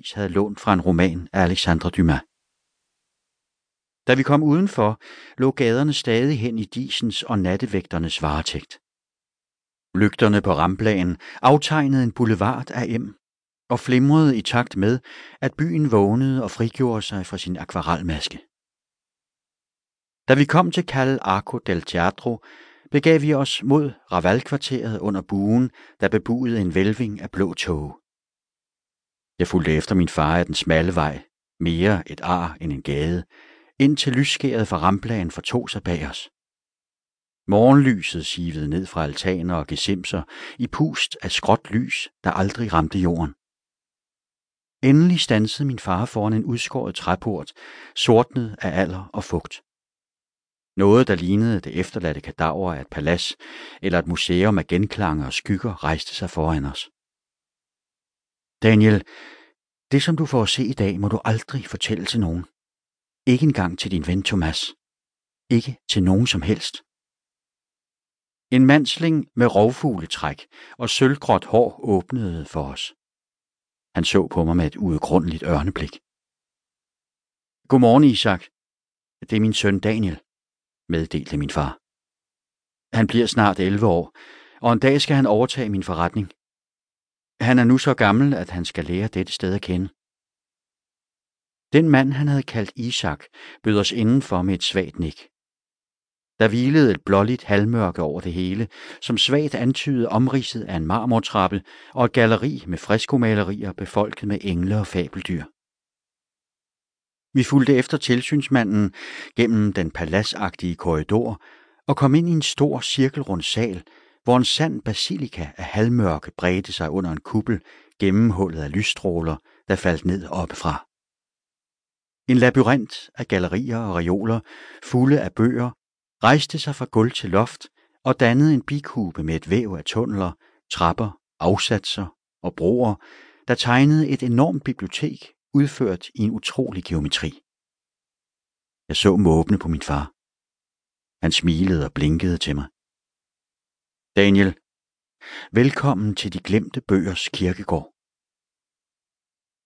avis havde lånt fra en roman af Alexandre Dumas. Da vi kom udenfor, lå gaderne stadig hen i disens og nattevægternes varetægt. Lygterne på ramplanen aftegnede en boulevard af em og flimrede i takt med, at byen vågnede og frigjorde sig fra sin akvarelmaske. Da vi kom til Cal Arco del Teatro, begav vi os mod Ravalkvarteret under buen, der bebudede en velving af blå tog. Jeg fulgte efter min far af den smalle vej, mere et ar end en gade, indtil lysskæret fra ramplagen fortog sig bag os. Morgenlyset sivede ned fra altaner og gesimser i pust af skråt lys, der aldrig ramte jorden. Endelig stansede min far foran en udskåret træport, sortnet af alder og fugt. Noget, der lignede det efterladte kadaver af et palads eller et museum af genklange og skygger, rejste sig foran os. Daniel, det som du får at se i dag, må du aldrig fortælle til nogen. Ikke engang til din ven Thomas. Ikke til nogen som helst. En mandsling med rovfugletræk og sølvgråt hår åbnede for os. Han så på mig med et uudgrundeligt ørneblik. Godmorgen, Isak. Det er min søn Daniel, meddelte min far. Han bliver snart 11 år, og en dag skal han overtage min forretning. Han er nu så gammel, at han skal lære dette sted at kende. Den mand, han havde kaldt Isak, bød os indenfor med et svagt nik. Der hvilede et blåligt halvmørke over det hele, som svagt antydede omridset af en marmortrappe og et galleri med freskomalerier befolket med engle og fabeldyr. Vi fulgte efter tilsynsmanden gennem den paladsagtige korridor og kom ind i en stor cirkelrund sal, hvor en sand basilika af halvmørke bredte sig under en kuppel gennemhullet af lysstråler, der faldt ned oppefra. En labyrint af gallerier og reoler, fulde af bøger, rejste sig fra gulv til loft og dannede en bikube med et væv af tunneler, trapper, afsatser og broer, der tegnede et enormt bibliotek udført i en utrolig geometri. Jeg så måbne på min far. Han smilede og blinkede til mig. Daniel, velkommen til de glemte bøgers kirkegård.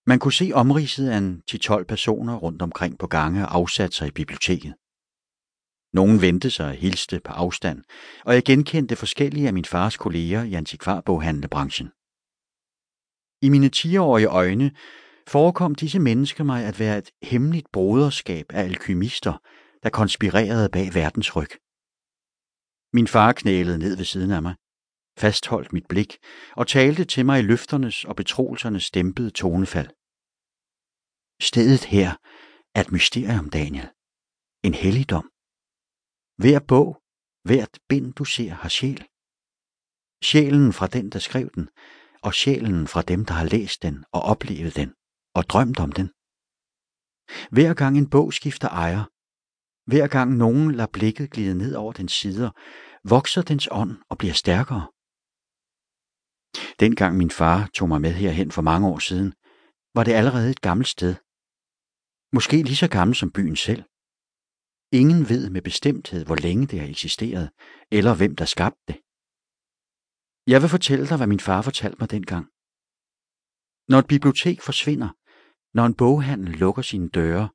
Man kunne se omridset af en 10-12 personer rundt omkring på gange og afsat sig i biblioteket. Nogen vendte sig og hilste på afstand, og jeg genkendte forskellige af min fars kolleger i antikvarboghandlebranchen. I mine 10-årige øjne forekom disse mennesker mig at være et hemmeligt broderskab af alkymister, der konspirerede bag verdens ryg. Min far knælede ned ved siden af mig, fastholdt mit blik og talte til mig i løfternes og betroelsernes stempede tonefald. Stedet her er et mysterium, Daniel. En helligdom. Hver bog, hvert bind du ser, har sjæl. Sjælen fra den, der skrev den, og sjælen fra dem, der har læst den og oplevet den og drømt om den. Hver gang en bog skifter ejer, hver gang nogen lader blikket glide ned over dens sider, vokser dens ånd og bliver stærkere. Dengang min far tog mig med herhen for mange år siden, var det allerede et gammelt sted. Måske lige så gammelt som byen selv. Ingen ved med bestemthed, hvor længe det har eksisteret, eller hvem der skabte det. Jeg vil fortælle dig, hvad min far fortalte mig dengang. Når et bibliotek forsvinder, når en boghandel lukker sine døre,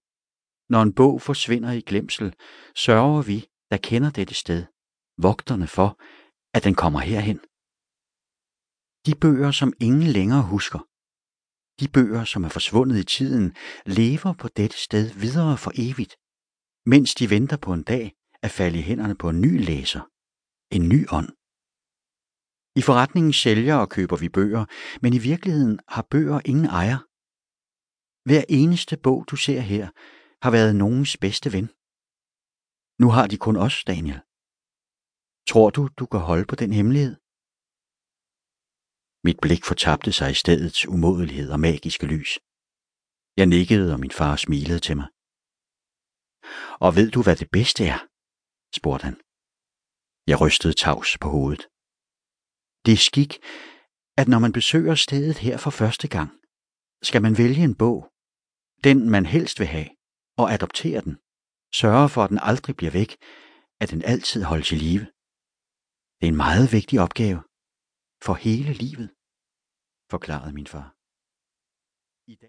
når en bog forsvinder i glemsel, sørger vi, der kender dette sted, vogterne for, at den kommer herhen. De bøger, som ingen længere husker, de bøger, som er forsvundet i tiden, lever på dette sted videre for evigt, mens de venter på en dag at falde i hænderne på en ny læser, en ny ånd. I forretningen sælger og køber vi bøger, men i virkeligheden har bøger ingen ejer. Hver eneste bog, du ser her, har været nogens bedste ven. Nu har de kun os, Daniel. Tror du, du kan holde på den hemmelighed? Mit blik fortabte sig i stedets umådelighed og magiske lys. Jeg nikkede, og min far smilede til mig. Og ved du, hvad det bedste er? spurgte han. Jeg rystede tavs på hovedet. Det er skik, at når man besøger stedet her for første gang, skal man vælge en bog, den man helst vil have, og adoptere den. Sørge for, at den aldrig bliver væk, at den altid holdes i live. Det er en meget vigtig opgave. For hele livet, forklarede min far.